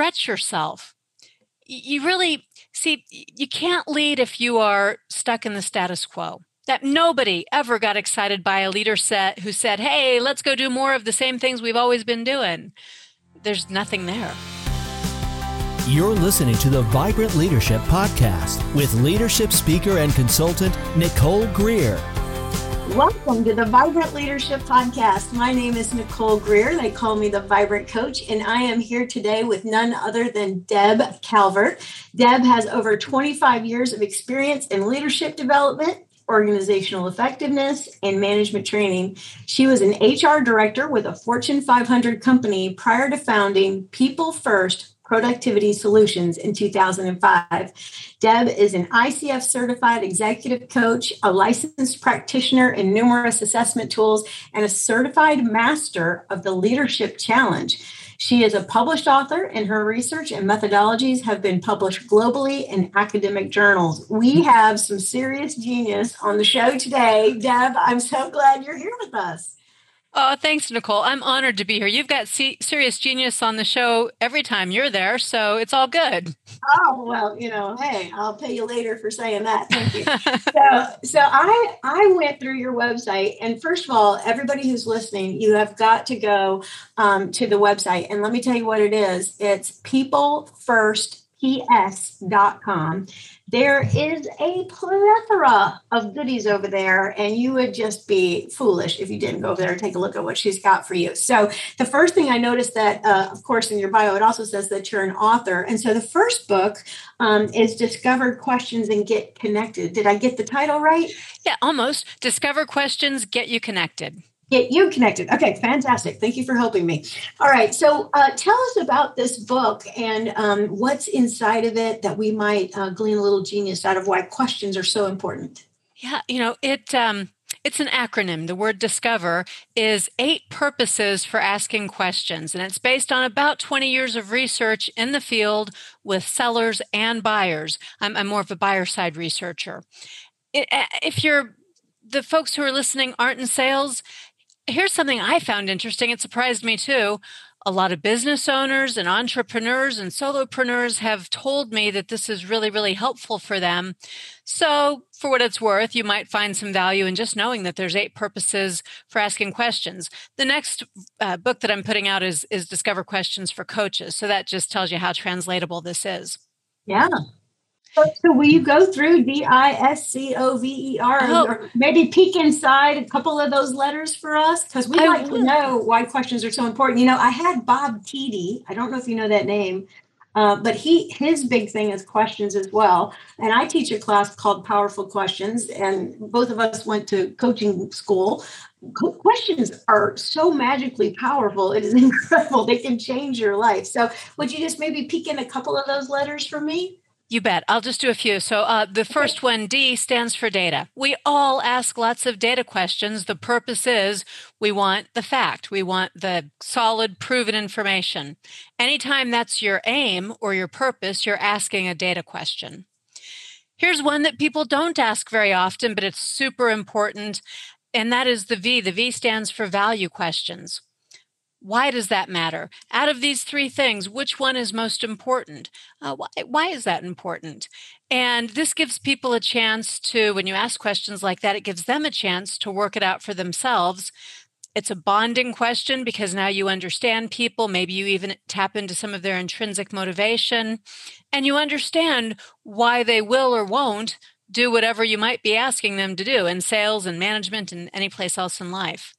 stretch yourself. You really see, you can't lead if you are stuck in the status quo. That nobody ever got excited by a leader set who said, Hey, let's go do more of the same things we've always been doing. There's nothing there. You're listening to the Vibrant Leadership Podcast with leadership speaker and consultant Nicole Greer. Welcome to the Vibrant Leadership Podcast. My name is Nicole Greer. They call me the Vibrant Coach, and I am here today with none other than Deb Calvert. Deb has over 25 years of experience in leadership development, organizational effectiveness, and management training. She was an HR director with a Fortune 500 company prior to founding People First Productivity Solutions in 2005. Deb is an ICF certified executive coach, a licensed practitioner in numerous assessment tools, and a certified master of the Leadership Challenge. She is a published author, and her research and methodologies have been published globally in academic journals. We have some serious genius on the show today. Deb, I'm so glad you're here with us. Oh, thanks, Nicole. I'm honored to be here. You've got C- Serious Genius on the show every time you're there, so it's all good. Oh well, you know, hey, I'll pay you later for saying that. Thank you. so, so I I went through your website, and first of all, everybody who's listening, you have got to go um, to the website, and let me tell you what it is. It's People First ps.com. There is a plethora of goodies over there, and you would just be foolish if you didn't go over there and take a look at what she's got for you. So, the first thing I noticed that, uh, of course, in your bio, it also says that you're an author. And so, the first book um, is Discover Questions and Get Connected. Did I get the title right? Yeah, almost. Discover Questions, Get You Connected get you connected. Okay, fantastic. Thank you for helping me. All right, so uh, tell us about this book and um, what's inside of it that we might uh, glean a little genius out of why questions are so important. Yeah, you know, it. Um, it's an acronym. The word discover is eight purposes for asking questions, and it's based on about 20 years of research in the field with sellers and buyers. I'm, I'm more of a buyer side researcher. It, if you're the folks who are listening aren't in sales, here's something I found interesting. It surprised me too. A lot of business owners and entrepreneurs and solopreneurs have told me that this is really, really helpful for them. So, for what it's worth, you might find some value in just knowing that there's eight purposes for asking questions. The next uh, book that I'm putting out is is Discover Questions for Coaches. So that just tells you how translatable this is. Yeah, so, so, will you go through D I S C O V E R oh. or maybe peek inside a couple of those letters for us? Because we like to know why questions are so important. You know, I had Bob Tiede. I don't know if you know that name, uh, but he his big thing is questions as well. And I teach a class called Powerful Questions, and both of us went to coaching school. Questions are so magically powerful. It is incredible. They can change your life. So, would you just maybe peek in a couple of those letters for me? You bet. I'll just do a few. So, uh, the first one, D, stands for data. We all ask lots of data questions. The purpose is we want the fact, we want the solid, proven information. Anytime that's your aim or your purpose, you're asking a data question. Here's one that people don't ask very often, but it's super important, and that is the V. The V stands for value questions. Why does that matter? Out of these three things, which one is most important? Uh, why, why is that important? And this gives people a chance to, when you ask questions like that, it gives them a chance to work it out for themselves. It's a bonding question because now you understand people. Maybe you even tap into some of their intrinsic motivation and you understand why they will or won't do whatever you might be asking them to do in sales and management and any place else in life.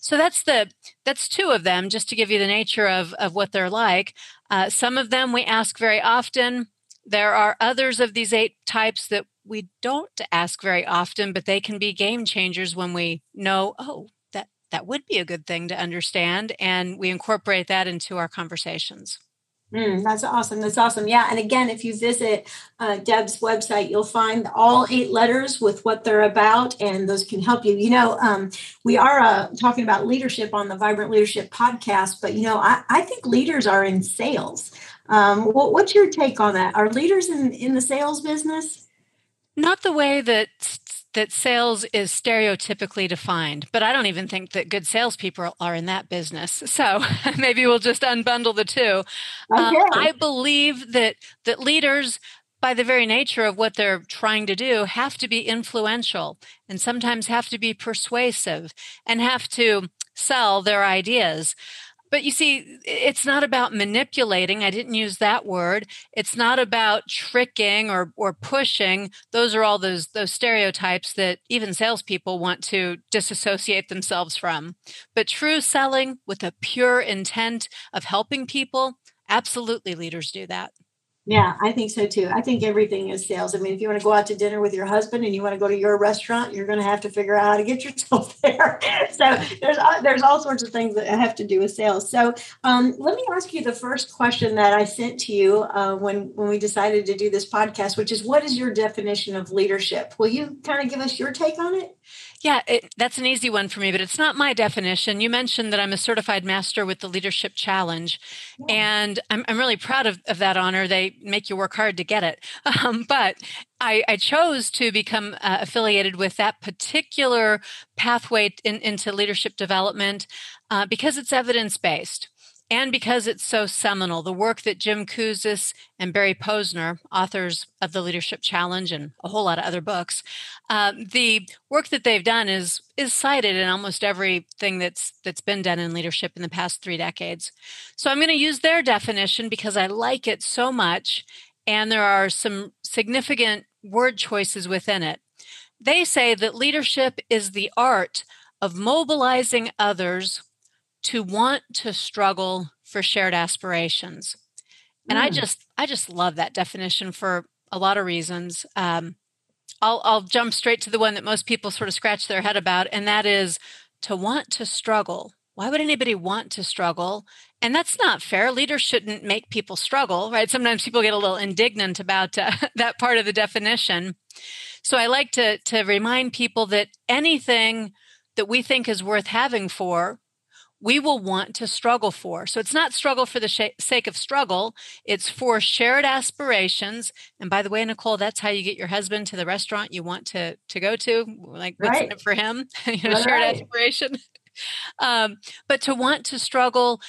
So that's the that's two of them, just to give you the nature of of what they're like. Uh, some of them we ask very often. There are others of these eight types that we don't ask very often, but they can be game changers when we know, oh, that that would be a good thing to understand, and we incorporate that into our conversations. Mm, that's awesome. That's awesome. Yeah. And again, if you visit uh, Deb's website, you'll find all eight letters with what they're about, and those can help you. You know, um, we are uh, talking about leadership on the Vibrant Leadership podcast, but, you know, I, I think leaders are in sales. Um, what, what's your take on that? Are leaders in, in the sales business? Not the way that that sales is stereotypically defined, but I don't even think that good salespeople are in that business. So maybe we'll just unbundle the two. Okay. Um, I believe that that leaders by the very nature of what they're trying to do, have to be influential and sometimes have to be persuasive and have to sell their ideas. But you see, it's not about manipulating. I didn't use that word. It's not about tricking or, or pushing. Those are all those, those stereotypes that even salespeople want to disassociate themselves from. But true selling with a pure intent of helping people, absolutely leaders do that. Yeah, I think so too. I think everything is sales. I mean, if you want to go out to dinner with your husband and you want to go to your restaurant, you're going to have to figure out how to get yourself there. so there's there's all sorts of things that have to do with sales. So um, let me ask you the first question that I sent to you uh, when when we decided to do this podcast, which is, what is your definition of leadership? Will you kind of give us your take on it? Yeah, it, that's an easy one for me, but it's not my definition. You mentioned that I'm a certified master with the Leadership Challenge, yeah. and I'm, I'm really proud of, of that honor. They make you work hard to get it. Um, but I, I, chose to become uh, affiliated with that particular pathway in, into leadership development uh, because it's evidence based and because it's so seminal, the work that Jim Kouzes and Barry Posner, authors of the Leadership Challenge and a whole lot of other books, uh, the work that they've done is is cited in almost everything that's that's been done in leadership in the past three decades. So I'm going to use their definition because I like it so much, and there are some significant word choices within it. They say that leadership is the art of mobilizing others to want to struggle for shared aspirations. And mm. I just I just love that definition for a lot of reasons. Um, I'll I'll jump straight to the one that most people sort of scratch their head about, and that is to want to struggle. Why would anybody want to struggle? And that's not fair. Leaders shouldn't make people struggle, right? Sometimes people get a little indignant about uh, that part of the definition. So I like to to remind people that anything that we think is worth having for we will want to struggle for. So it's not struggle for the sh- sake of struggle, it's for shared aspirations. And by the way, Nicole, that's how you get your husband to the restaurant you want to to go to. Like what's right. in it for him? you know, shared right. aspiration. um, but to want to struggle,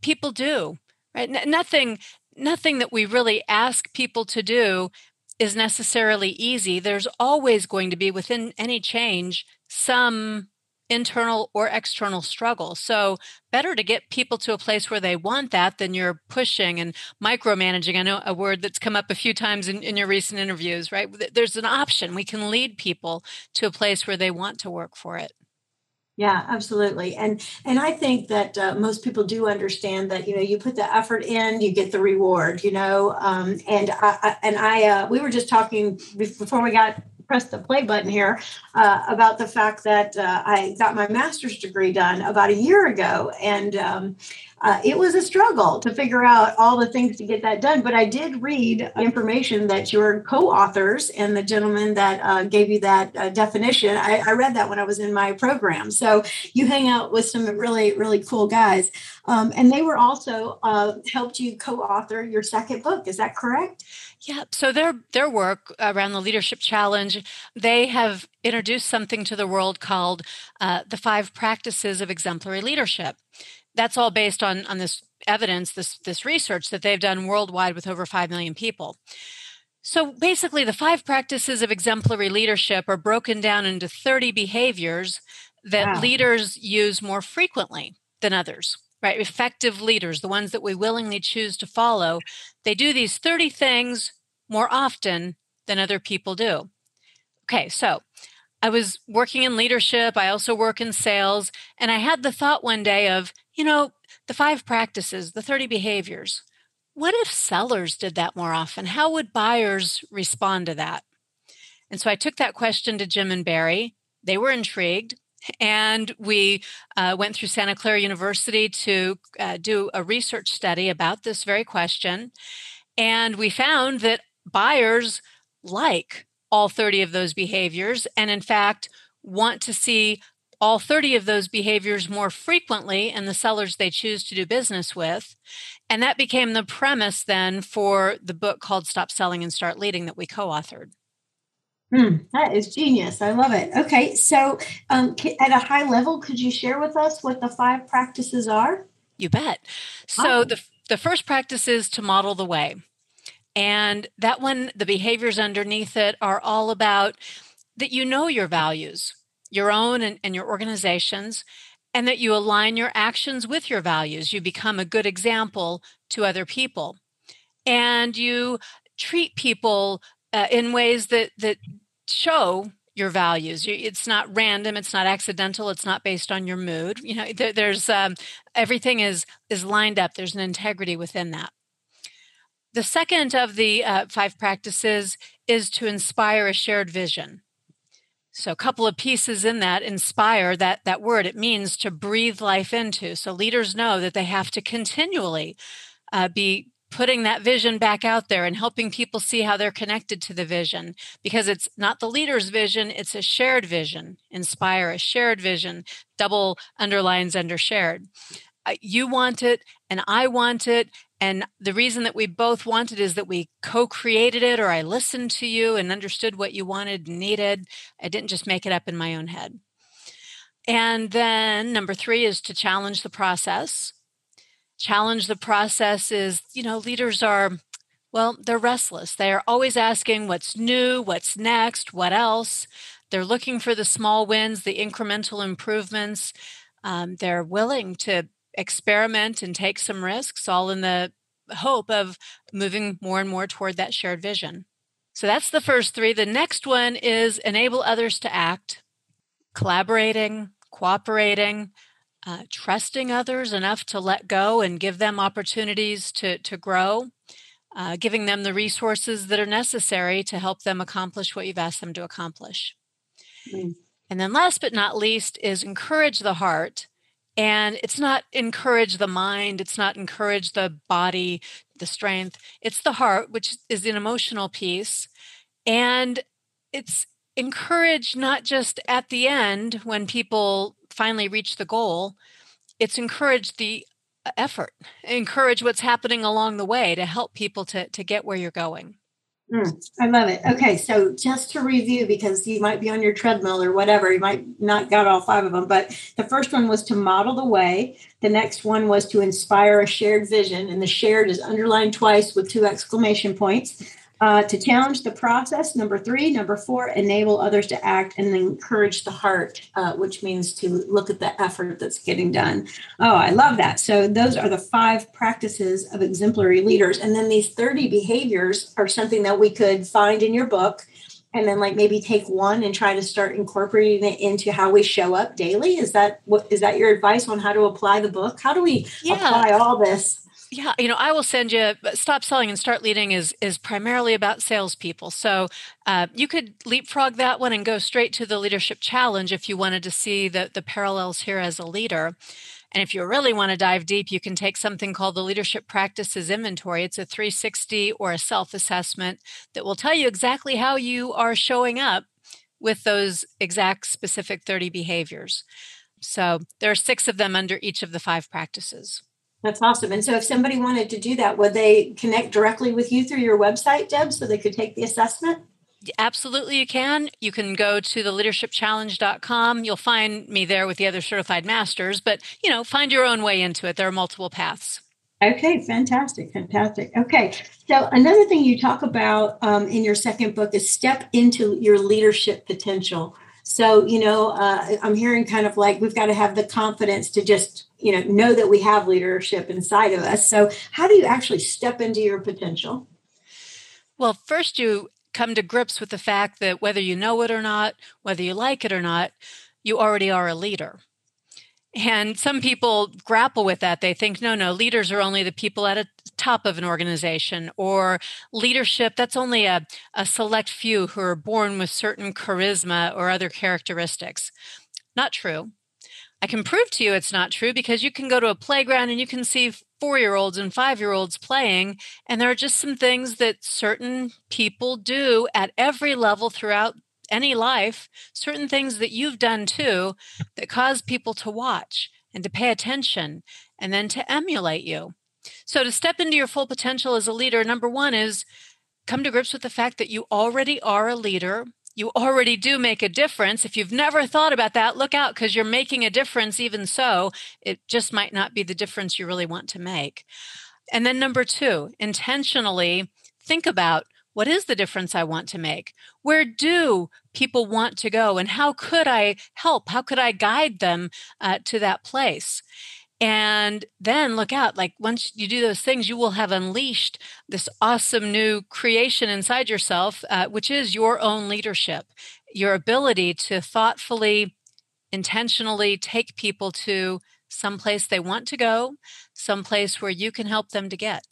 people do, right? N- nothing nothing that we really ask people to do is necessarily easy. There's always going to be within any change some internal or external struggle. So, better to get people to a place where they want that than you're pushing and micromanaging. I know a word that's come up a few times in, in your recent interviews, right? There's an option. We can lead people to a place where they want to work for it. Yeah, absolutely, and and I think that uh, most people do understand that you know you put the effort in, you get the reward. You know, um, and I, I and I uh, we were just talking before we got press the play button here uh, about the fact that uh, I got my master's degree done about a year ago, and um, uh, it was a struggle to figure out all the things to get that done. But I did read information that your co-authors and the gentleman that uh, gave you that uh, definition. I, I, read that when I was in my program. So you hang out with some really really cool guys, um, and they were also uh, helped you co-author your second book. Is that correct? Yeah. So their their work around the leadership challenge, they have introduced something to the world called uh, the five practices of exemplary leadership that's all based on on this evidence this this research that they've done worldwide with over 5 million people so basically the five practices of exemplary leadership are broken down into 30 behaviors that wow. leaders use more frequently than others right effective leaders the ones that we willingly choose to follow they do these 30 things more often than other people do okay so I was working in leadership. I also work in sales. And I had the thought one day of, you know, the five practices, the 30 behaviors. What if sellers did that more often? How would buyers respond to that? And so I took that question to Jim and Barry. They were intrigued. And we uh, went through Santa Clara University to uh, do a research study about this very question. And we found that buyers like all 30 of those behaviors, and in fact, want to see all 30 of those behaviors more frequently in the sellers they choose to do business with. And that became the premise then for the book called Stop Selling and Start Leading that we co authored. Mm, that is genius. I love it. Okay, so um, at a high level, could you share with us what the five practices are? You bet. So the the first practice is to model the way, and that one, the behaviors underneath it are all about that you know your values, your own and, and your organizations, and that you align your actions with your values. You become a good example to other people, and you treat people uh, in ways that that show your values. It's not random. It's not accidental. It's not based on your mood. You know, there, there's um, everything is is lined up. There's an integrity within that. The second of the uh, five practices is to inspire a shared vision. So, a couple of pieces in that inspire that that word. It means to breathe life into. So, leaders know that they have to continually uh, be putting that vision back out there and helping people see how they're connected to the vision because it's not the leader's vision, it's a shared vision. Inspire a shared vision, double underlines under shared. You want it and I want it. And the reason that we both want it is that we co created it, or I listened to you and understood what you wanted and needed. I didn't just make it up in my own head. And then number three is to challenge the process challenge the process is, you know, leaders are, well, they're restless. They are always asking what's new, what's next, what else. They're looking for the small wins, the incremental improvements. Um, they're willing to experiment and take some risks, all in the hope of moving more and more toward that shared vision. So that's the first three. The next one is enable others to act, collaborating, cooperating, uh, trusting others enough to let go and give them opportunities to, to grow, uh, giving them the resources that are necessary to help them accomplish what you've asked them to accomplish. Mm. And then, last but not least, is encourage the heart. And it's not encourage the mind, it's not encourage the body, the strength. It's the heart, which is an emotional piece. And it's encourage not just at the end when people finally reach the goal, it's encourage the uh, effort, encourage what's happening along the way to help people to, to get where you're going. Mm, I love it. Okay, so just to review, because you might be on your treadmill or whatever, you might not got all five of them, but the first one was to model the way. The next one was to inspire a shared vision, and the shared is underlined twice with two exclamation points uh, to challenge the process. Number three, number four, enable others to act and encourage the heart, uh, which means to look at the effort that's getting done. Oh, I love that. So those are the five practices of exemplary leaders. And then these 30 behaviors are something that we could find in your book and then like maybe take one and try to start incorporating it into how we show up daily is that what is that your advice on how to apply the book how do we yeah. apply all this yeah, you know, I will send you. Stop selling and start leading is is primarily about salespeople. So uh, you could leapfrog that one and go straight to the leadership challenge if you wanted to see the the parallels here as a leader. And if you really want to dive deep, you can take something called the Leadership Practices Inventory. It's a 360 or a self assessment that will tell you exactly how you are showing up with those exact specific 30 behaviors. So there are six of them under each of the five practices. That's awesome. And so if somebody wanted to do that, would they connect directly with you through your website, Deb, so they could take the assessment? Absolutely, you can. You can go to the leadershipchallenge.com. You'll find me there with the other certified masters, but you know, find your own way into it. There are multiple paths. Okay, fantastic, fantastic. Okay, so another thing you talk about um, in your second book is step into your leadership potential. So, you know, uh, I'm hearing kind of like we've got to have the confidence to just, you know, know that we have leadership inside of us. So, how do you actually step into your potential? Well, first, you come to grips with the fact that whether you know it or not, whether you like it or not, you already are a leader. And some people grapple with that. They think, no, no, leaders are only the people at a top of an organization, or leadership, that's only a, a select few who are born with certain charisma or other characteristics. Not true. I can prove to you it's not true because you can go to a playground and you can see four year olds and five year olds playing, and there are just some things that certain people do at every level throughout any life, certain things that you've done too that cause people to watch and to pay attention and then to emulate you. So, to step into your full potential as a leader, number one is come to grips with the fact that you already are a leader. You already do make a difference. If you've never thought about that, look out because you're making a difference, even so. It just might not be the difference you really want to make. And then, number two, intentionally think about what is the difference I want to make? Where do people want to go? And how could I help? How could I guide them uh, to that place? And then look out, like once you do those things, you will have unleashed this awesome new creation inside yourself, uh, which is your own leadership, your ability to thoughtfully, intentionally take people to someplace they want to go, someplace where you can help them to get.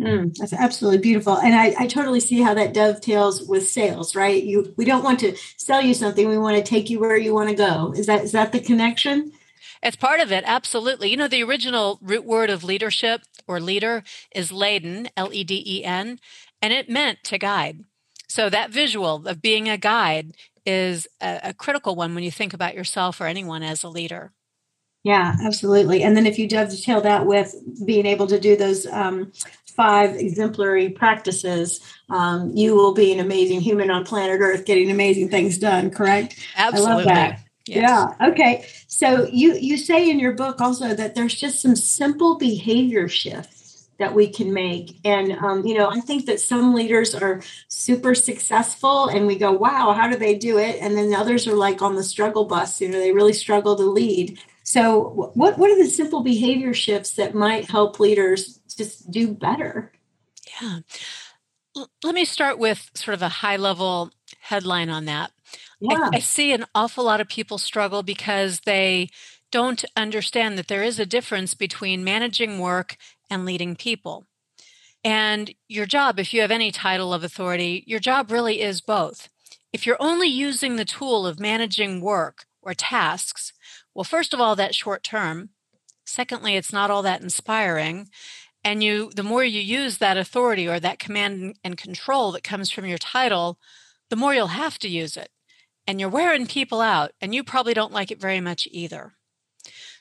Mm, that's absolutely beautiful, and I, I totally see how that dovetails with sales. Right? You, we don't want to sell you something; we want to take you where you want to go. Is that is that the connection? It's part of it, absolutely. You know, the original root word of leadership or leader is laden, L E D E N, and it meant to guide. So that visual of being a guide is a, a, critical one when you think about yourself or anyone as a leader. Yeah, absolutely. And then if you dovetail that with being able to do those um, five exemplary practices, um, you will be an amazing human on planet Earth getting amazing things done, correct? Absolutely. I love that. Yes. Yeah. Okay. So you you say in your book also that there's just some simple behavior shifts that we can make, and um, you know I think that some leaders are super successful, and we go, wow, how do they do it? And then others are like on the struggle bus. You know, they really struggle to lead. So what what are the simple behavior shifts that might help leaders just do better? Yeah. Let me start with sort of a high level headline on that. Yeah. I, I see an awful lot of people struggle because they don't understand that there is a difference between managing work and leading people. And your job, if you have any title of authority, your job really is both. If you're only using the tool of managing work or tasks, well, first of all, that's short term. Secondly, it's not all that inspiring. And you the more you use that authority or that command and control that comes from your title, the more you'll have to use it and you're wearing people out, and you probably don't like it very much either.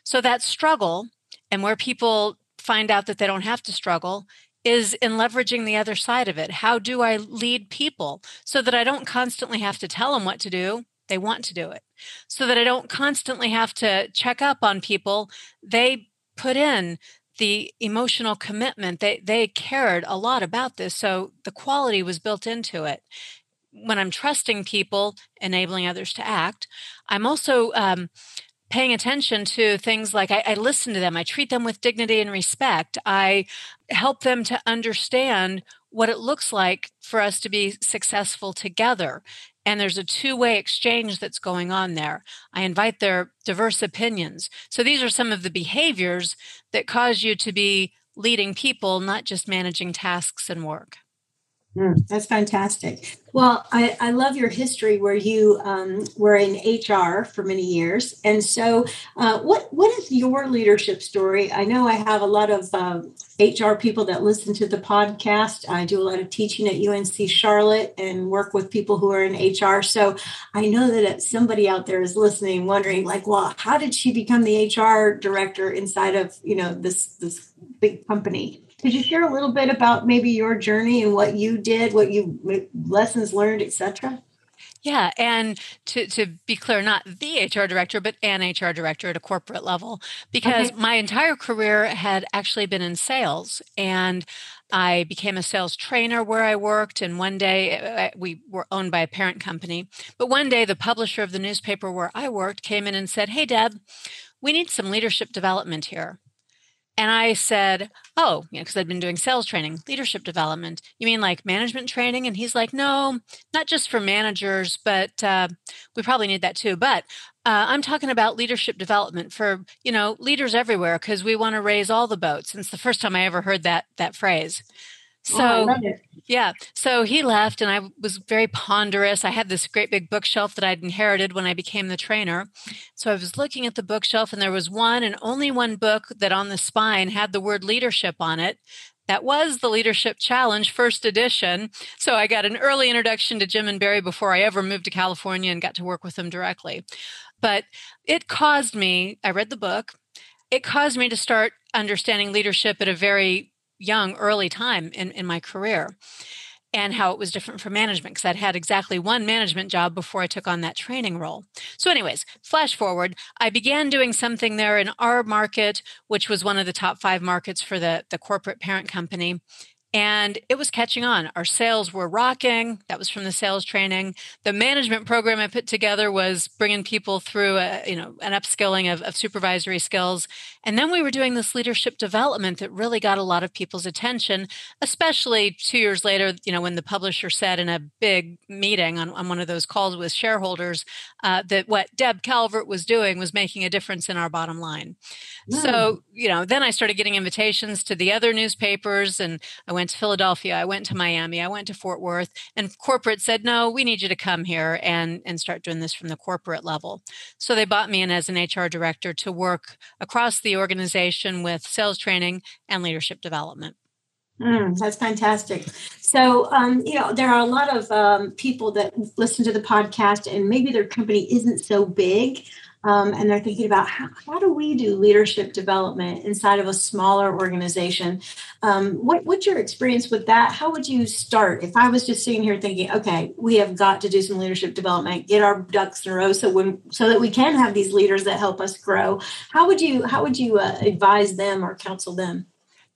So, that struggle, and where people find out that they don't have to struggle, is in leveraging the other side of it. How do I lead people so that I don't constantly have to tell them what to do? They want to do it. So that I don't constantly have to check up on people. They put in the emotional commitment. They they cared a lot about this. So the quality was built into it when I'm trusting people, enabling others to act, I'm also um, paying attention to things like I, I, listen to them, I treat them with dignity and respect, I help them to understand what it looks like for us to be successful together. And there's a two way exchange that's going on there. I invite their diverse opinions. So these are some of the behaviors that cause you to be leading people, not just managing tasks and work. Mm, that's fantastic. Well, I, I, love your history where you um, were in HR for many years, and so uh, what what is your leadership story? I know I have a lot of uh, um, HR people that listen to the podcast. I do a lot of teaching at UNC Charlotte and work with people who are in HR. So I know that somebody out there is listening, wondering like, well, how did she become the HR director inside of you know this this big company? Could you share a little bit about maybe your journey and what you did, what you lessons learned, etc.? Yeah, and to, to be clear, not the HR director, but an HR director at a corporate level, because okay. my entire career had actually been in sales. And I became a sales trainer where I worked. And one day uh, uh, we were owned by a parent company. But one day the publisher of the newspaper where I worked came in and said, Hey, Deb, we need some leadership development here. And I said, Oh, you know, because I'd been doing sales training, leadership development. You mean like management training? And he's like, No, not just for managers, but uh, we probably need that too. But uh, I'm talking about leadership development for you know leaders everywhere because we want to raise all the boats. And it's the first time I ever heard that that phrase. So, oh, yeah. So he left, and I was very ponderous. I had this great big bookshelf that I'd inherited when I became the trainer. So I was looking at the bookshelf, and there was one and only one book that on the spine had the word leadership on it. That was the Leadership Challenge, first edition. So I got an early introduction to Jim and Barry before I ever moved to California and got to work with them directly. But it caused me, I read the book, it caused me to start understanding leadership at a very young, early time in, in my career. and how it was different for management because I'd had exactly one management job before I took on that training role. So, anyways, flash forward, I began doing something there in our market, which was one of the top five markets for the, the corporate parent company and it was catching on. Our sales were rocking. That was from the sales training. The management program I put together was bringing people through, a, you know, an upskilling of, of supervisory skills. And then we were doing this leadership development that really got a lot of people's attention, especially two years later, you know, when the publisher said in a big meeting on, on one of those calls with shareholders uh, that what Deb Calvert was doing was making a difference in our bottom line. Mm. So, you know, then I started getting invitations to the other newspapers and I went to Philadelphia, I went to Miami, I went to Fort Worth, and corporate said, "No, we need you to come here and and start doing this from the corporate level." So they bought me in as an HR director to work across the organization with sales training and leadership development. Mm, that's fantastic. So, um, you know, there are a lot of um, people that listen to the podcast, and maybe their company isn't so big um, and they're thinking about how, how do we do leadership development inside of a smaller organization um, what, what's your experience with that how would you start if i was just sitting here thinking okay we have got to do some leadership development get our ducks in a row so when so that we can have these leaders that help us grow how would you how would you uh, advise them or counsel them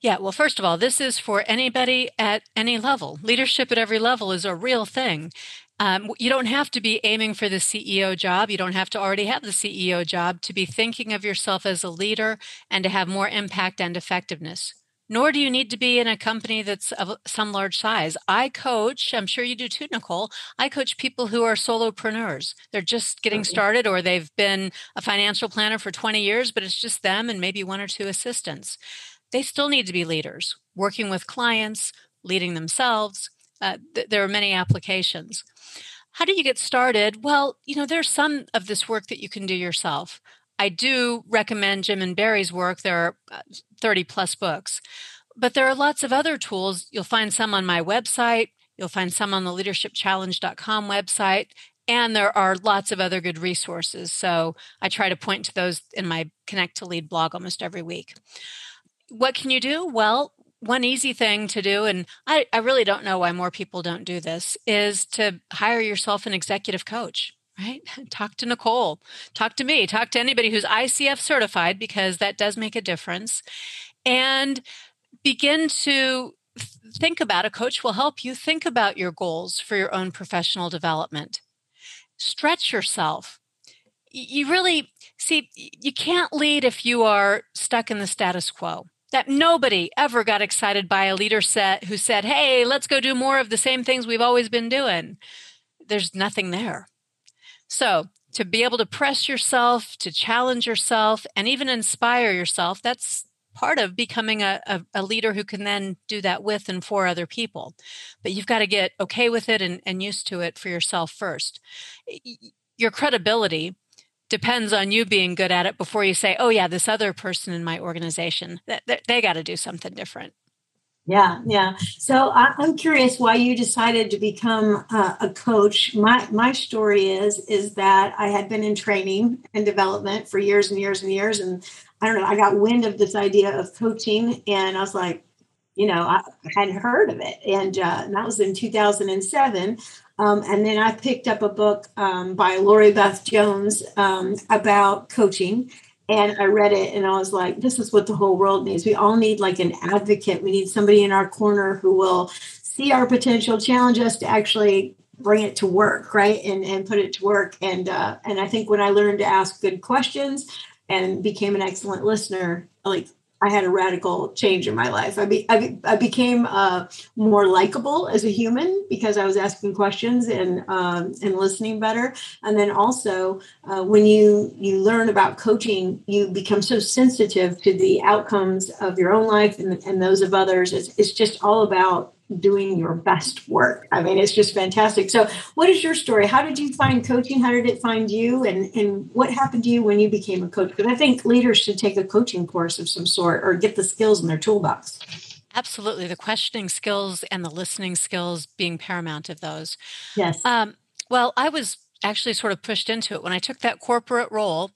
yeah, well, first of all, this is for anybody at any level. Leadership at every level is a real thing. Um, you don't have to be aiming for the CEO job. You don't have to already have the CEO job to be thinking of yourself as a leader and to have more impact and effectiveness. Nor do you need to be in a company that's of some large size. I coach, I'm sure you do too, Nicole. I coach people who are solopreneurs. They're just getting started or they've been a financial planner for 20 years, but it's just them and maybe one or two assistants. They still need to be leaders, working with clients, leading themselves. Uh, th- there are many applications. How do you get started? Well, you know, there's some of this work that you can do yourself. I do recommend Jim and Barry's work. There are uh, 30 plus books, but there are lots of other tools. You'll find some on my website. You'll find some on the leadershipchallenge.com website. And there are lots of other good resources. So I try to point to those in my Connect to Lead blog almost every week. What can you do? Well, one easy thing to do, and I, I really don't know why more people don't do this, is to hire yourself an executive coach right? Talk to Nicole, talk to me, talk to anybody who's ICF certified because that does make a difference. And begin to think about a coach will help you think about your goals for your own professional development. Stretch yourself. You really see, you can't lead if you are stuck in the status quo that nobody ever got excited by a leader set who said, Hey, let's go do more of the same things we've always been doing. There's nothing there. So, to be able to press yourself, to challenge yourself, and even inspire yourself, that's part of becoming a, a, a, leader who can then do that with and for other people. But you've got to get okay with it and, and used to it for yourself first. Your credibility depends on you being good at it before you say, oh, yeah, this other person in my organization, that, they got to do something different. Yeah, yeah. So I, am curious why you decided to become a coach. My my story is is that I had been in training and development for years and years and years, and I don't know. I got wind of this idea of coaching, and I was like, you know, I hadn't heard of it, and, uh, and that was in 2007. Um, and then I picked up a book um, by Laurie Beth Jones um, about coaching. And I read it and I was like, this is what the whole world needs. We all need like an advocate. We need somebody in our corner who will see our potential, challenge us to actually bring it to work, right? And and put it to work. And uh, and I think when I learned to ask good questions and became an excellent listener, like I had a radical change in my life. I, be, I, be, I became uh, more likable as a human because I was asking questions and um, and listening better. And then also, uh, when you you learn about coaching, you become so sensitive to the outcomes of your own life and, and those of others. It's, it's just all about doing your best work. I mean, it's just fantastic. So, what is your story? How did you find coaching? How did it find you? And and what happened to you when you became a coach? Because I think leaders should take a coaching course of some sort or get the skills in their toolbox. Absolutely, the questioning skills and the listening skills being paramount of those. Yes. Um, well, I was actually sort of pushed into it when I took that corporate role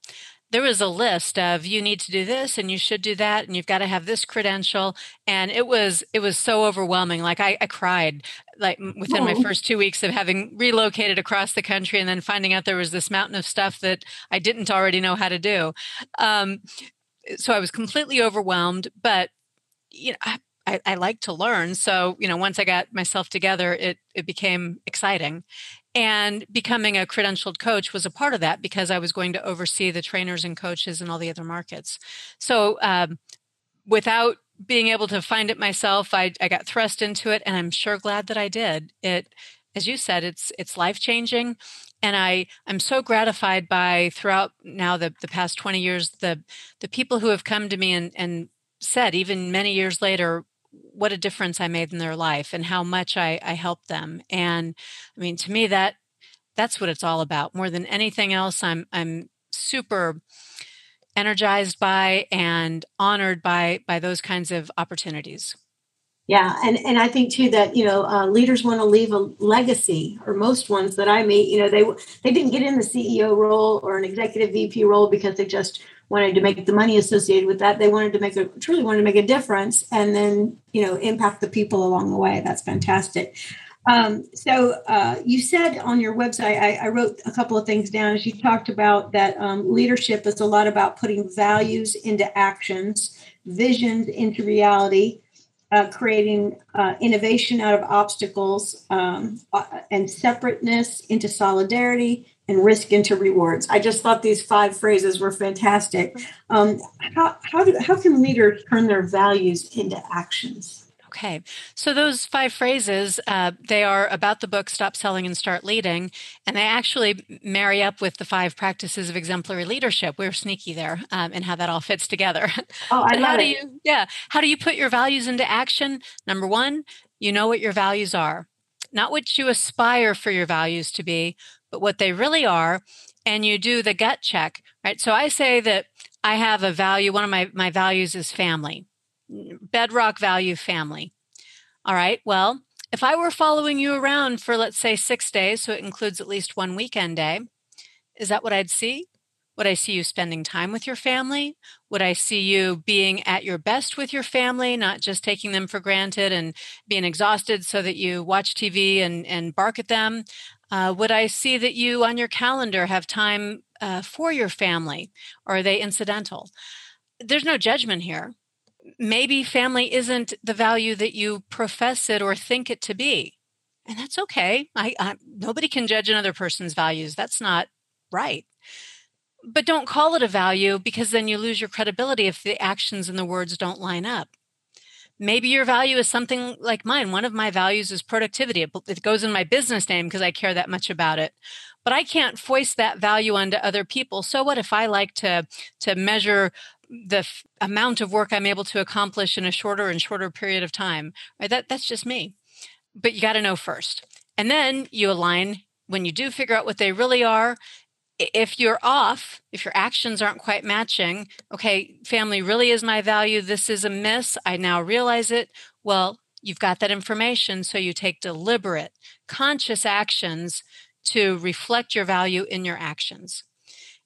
there was a list of you need to do this and you should do that and you've got to have this credential and it was it was so overwhelming. Like i, I cried like within my first two weeks of having relocated across the country and then finding out there was this mountain of stuff that i didn't already know how to do. Um, so i was completely overwhelmed but you know I, I, I like to learn. So you know once i got myself together it it became exciting and becoming a credentialed coach was a part of that because I was going to oversee the trainers and coaches in all the other markets. So, um, without being able to find it myself, I, I got thrust into it, and I'm sure glad that I did. It, as you said, it's it's life changing, and I I'm so gratified by throughout now the the past 20 years the the people who have come to me and and said even many years later what a difference I made in their life and how much I, I helped them. And I mean, to me, that that's what it's all about. More than anything else, I'm I'm super energized by and honored by by those kinds of opportunities. Yeah, and and I think too that you know uh, leaders want to leave a legacy, or most ones that I meet, you know, they they didn't get in the CEO role or an executive VP role because they just wanted to make the money associated with that. They wanted to make a truly wanted to make a difference and then, you know, impact the people along the way. That's fantastic. Um, so uh, you said on your website, I, I, wrote a couple of things down as you talked about that um, leadership is a lot about putting values into actions, visions into reality, uh, creating uh, innovation out of obstacles, um, uh, and separateness into solidarity, and risk into rewards. I just thought these five phrases were fantastic. Um, how, how, do, how can leaders turn their values into actions? Okay, so those five phrases, uh, they are about the book Stop Selling and Start Leading, and they actually marry up with the five practices of exemplary leadership. We're sneaky there um, and how that all fits together. Oh, I love how it. do you, yeah, how do you put your values into action? Number one, you know what your values are, not what you aspire for your values to be, but what they really are. And you do the gut check, right? So I say that I have a value. One of my, my values is family, bedrock value family. All right. Well, if I were following you around for, let's say, six days, so it includes at least one weekend day, is that what I'd see? Would I see you spending time with your family? Would I see you being at your best with your family, not just taking them for granted and being exhausted so that you watch TV and, and bark at them? Uh, would I see that you on your calendar have time uh, for your family, or are they incidental? There's no judgment here. Maybe family isn't the value that you profess it or think it to be, and that's okay. I, I nobody can judge another person's values. That's not right. But don't call it a value because then you lose your credibility if the actions and the words don't line up maybe your value is something like mine. One of my values is productivity. It, goes in my business name because i care that much about it. But i can't foist that value onto other people. So what if i like to to measure the f- amount of work i'm able to accomplish in a shorter and shorter period of time? Right? That that's just me. But you got to know first. And then you align when you do figure out what they really are if you're off, if your actions aren't quite matching, okay, family really is my value. This is a miss. I now realize it. Well, you've got that information. So you take deliberate, conscious actions to reflect your value in your actions.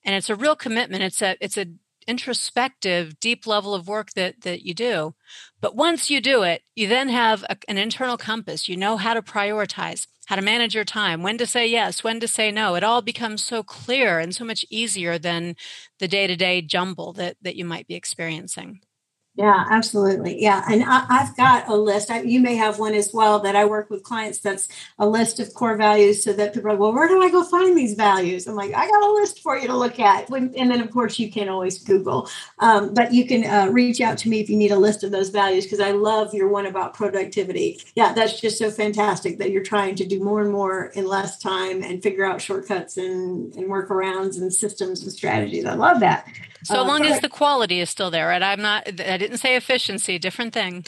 And it's a real commitment. It's a, it's a, introspective deep level of work that that you do but once you do it you then have a, an internal compass you know how to prioritize how to manage your time, when to say yes, when to say no. It all becomes so clear and so much easier than the day to day jumble that, that you might be experiencing. Yeah, absolutely. Yeah. And I, have got a list. I, you may have one as well that I work with clients that's a list of core values so that people are like, well, where do I go find these values? I'm like, I got a list for you to look at. And then, of course, you can always Google. Um, but you can uh, reach out to me if you need a list of those values because I love your one about productivity. Yeah, that's just so fantastic that you're trying to do more and more in less time and figure out shortcuts and, and workarounds and systems and strategies. I love that. So uh, long as the quality is still there, right? I'm not, I didn't say efficiency, different thing.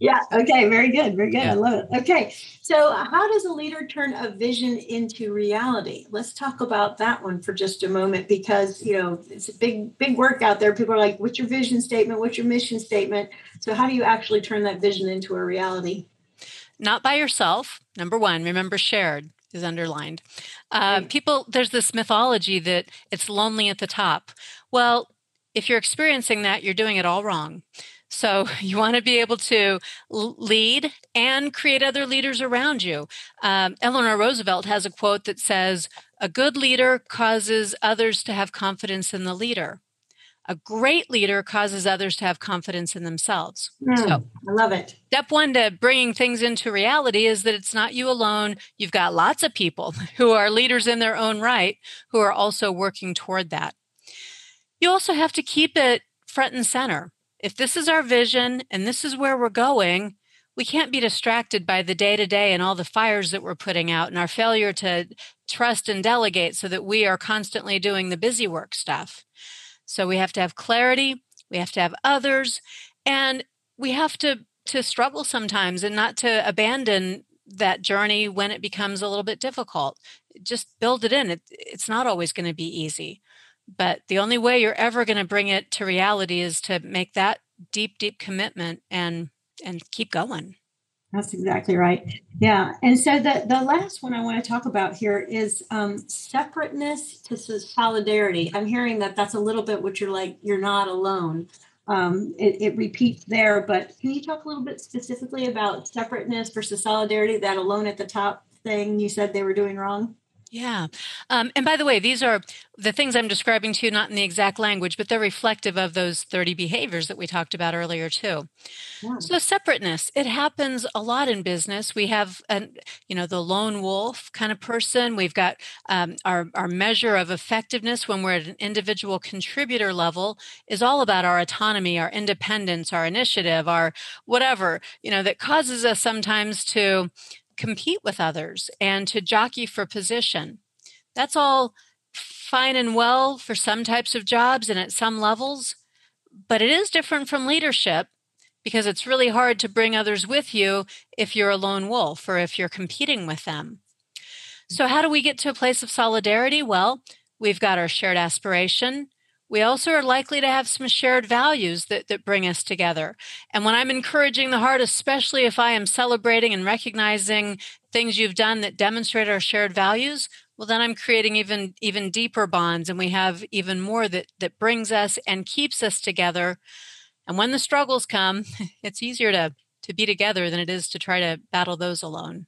yeah. Okay. Very good. Very good. Yeah. I love it. Okay. So, how does a leader turn a vision into reality? Let's talk about that one for just a moment because, you know, it's a big, big work out there. People are like, what's your vision statement? What's your mission statement? So, how do you actually turn that vision into a reality? Not by yourself. Number one, remember shared. is underlined. Uh, people, there's this mythology that it's lonely at the top. Well, if you're experiencing that, you're doing it all wrong. So you want to be able to lead and create other leaders around you. Um, Eleanor Roosevelt has a quote that says, A good leader causes others to have confidence in the leader. A great leader causes others to have confidence in themselves. Mm, so, I love it. Step one to bringing things into reality is that it's not you alone. You've got lots of people who are leaders in their own right who are also working toward that. You also have to keep it front and center. If this is our vision and this is where we're going, we can't be distracted by the day to day and all the fires that we're putting out and our failure to trust and delegate so that we are constantly doing the busy work stuff. So we have to have clarity, we have to have others, and we have to to struggle sometimes and not to abandon that journey when it becomes a little bit difficult. Just build it in. It, it's not always going to be easy. But the only way you're ever going to bring it to reality is to make that deep, deep commitment and and keep going. That's exactly right. Yeah. And so the, the last one I want to talk about here is um, separateness to solidarity. I'm hearing that that's a little bit what you're like, you're not alone. Um, it, it repeats there, but can you talk a little bit specifically about separateness versus solidarity, that alone at the top thing you said they were doing wrong? Yeah. Um, and by the way, these are the things I'm describing to you, not in the exact language, but they're reflective of those 30 behaviors that we talked about earlier, too. Yeah. So, separateness, it happens a lot in business. We have, an, you know, the lone wolf kind of person. We've got um, our, our measure of effectiveness when we're at an individual contributor level is all about our autonomy, our independence, our initiative, our whatever, you know, that causes us sometimes to compete with others and to jockey for position. That's all fine and well for some types of jobs and at some levels, but it is different from leadership because it's really hard to bring others with you if you're a lone wolf or if you're competing with them. So, how do we get to a place of solidarity? Well, we've got our shared aspiration, we also are likely to have some shared values that, that bring us together. And when I'm encouraging the heart, especially if I am celebrating and recognizing things you've done that demonstrate our shared values, well then I'm creating even even deeper bonds and we have even more that that brings us and keeps us together. And when the struggles come, it's easier to to be together than it is to try to battle those alone.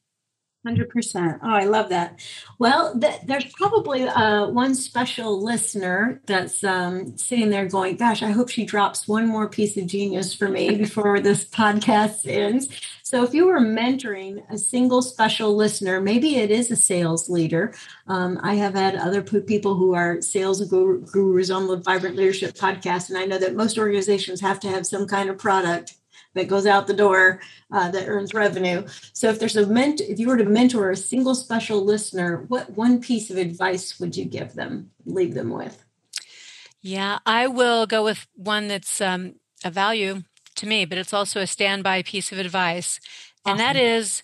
100%. Oh, I love that. Well, th- there's probably uh, one special listener that's um, sitting there going, Gosh, I hope she drops one more piece of genius for me before this podcast ends. So, if you were mentoring a single special listener, maybe it is a sales leader. Um, I have had other people who are sales gurus on the Vibrant Leadership podcast, and I know that most organizations have to have some kind of product that goes out the door uh, that earns revenue. So if there's a ment, if you were to mentor a single special listener, what one piece of advice would you give them, leave them with? Yeah, I will go with one that's um, a value to me, but it's also a standby piece of advice, and that is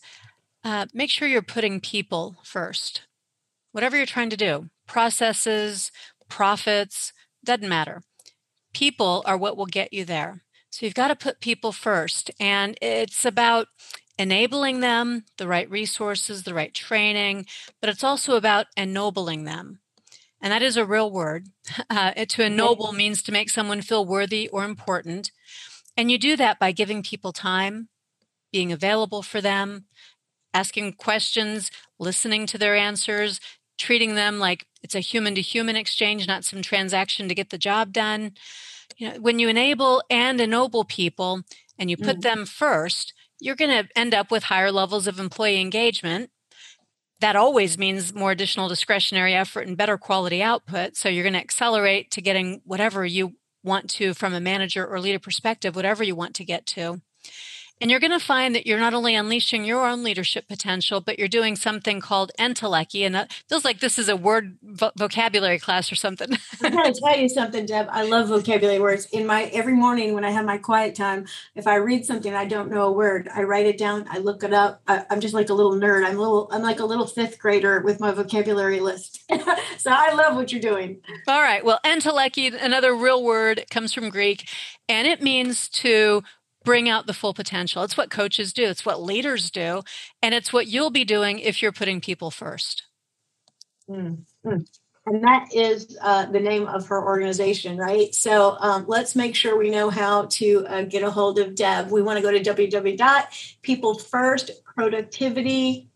uh, make sure you're putting people first. Whatever you're trying to do, processes, profits, doesn't matter. People are what will get you there. So you've got to put people first. And it's about enabling them, the right resources, the right training, but it's also about ennobling them. And that is a real word. Uh, to ennoble means to make someone feel worthy or important. And you do that by giving people time, being available for them, asking questions, listening to their answers, treating them like it's a human to human exchange, not some transaction to get the job done you know when you enable and ennoble people and you put mm. them first you're going to end up with higher levels of employee engagement. That always means more additional discretionary effort and better quality output. So you're going to accelerate to getting whatever you want to from a manager or leader perspective whatever you want to get to and you're going to find that you're not only unleashing your own leadership potential, but you're doing something called entelechy. And it feels like this is a word vo- vocabulary class or something. I'm going to tell you something, Deb. I love vocabulary words. In my every morning when I have my quiet time, if I read something I don't know a word, I write it down. I look it up. I, am just like a little nerd. I'm a little. I'm like a little fifth grader with my vocabulary list. so I love what you're doing. All right. Well, entelechy, another real word, comes from Greek, and it means to bring out the full potential. It's what coaches do, it's what leaders do, and it's what you'll be doing if you're putting people first. Mm-hmm. And that is uh, the name of her organization, right? So um, let's make sure we know how to uh, get a hold of Deb. We want to go to www.peoplefirstproductivity.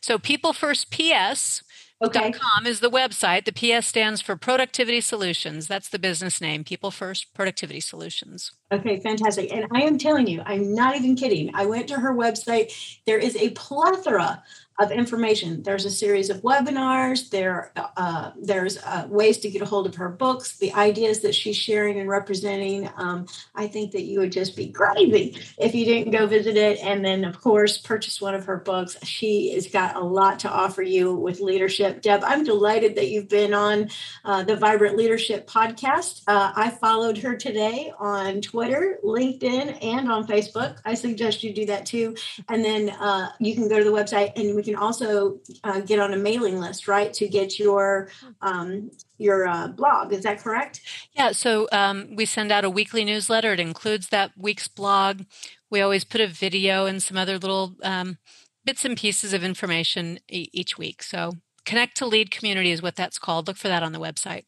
So People First PS Okay. .com is the website. The PS stands for Productivity Solutions. That's the business name, People First Productivity Solutions. Okay, fantastic. And I am telling you, I'm not even kidding. I went to her website. There is a plethora of information. There's a series of webinars. There, uh, there's uh, ways to get a hold of her books, the ideas that she's sharing and representing. Um, I think that you would just be crazy if you didn't go visit it. And then, of course, purchase one of her books. She has got a lot to offer you with leadership. Deb, I'm delighted that you've been on uh, the Vibrant Leadership podcast. Uh, I followed her today on Twitter, LinkedIn, and on Facebook. I suggest you do that too. And then uh, you can go to the website and we can also uh, get on a mailing list, right, to get your um, your uh, blog. Is that correct? Yeah. So um, we send out a weekly newsletter. It includes that week's blog. We always put a video and some other little um, bits and pieces of information e- each week. So connect to lead community is what that's called. Look for that on the website.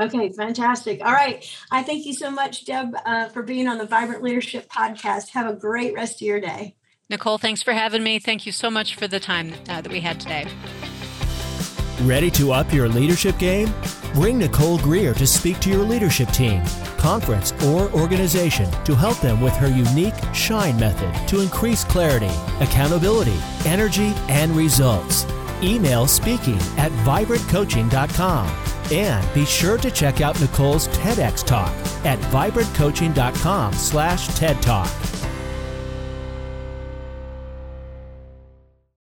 Okay, fantastic. All right. I thank you so much, Deb, uh, for being on the Vibrant Leadership Podcast. Have a great rest of your day. Nicole, thanks for having me. Thank you so much for the time uh, that we had today. Ready to up your leadership game? Bring Nicole Greer to speak to your leadership team, conference, or organization to help them with her unique SHINE method to increase clarity, accountability, energy, and results. Email speaking at vibrantcoaching.com and be sure to check out Nicole's TEDx talk at vibrantcoaching.com slash TED Talk.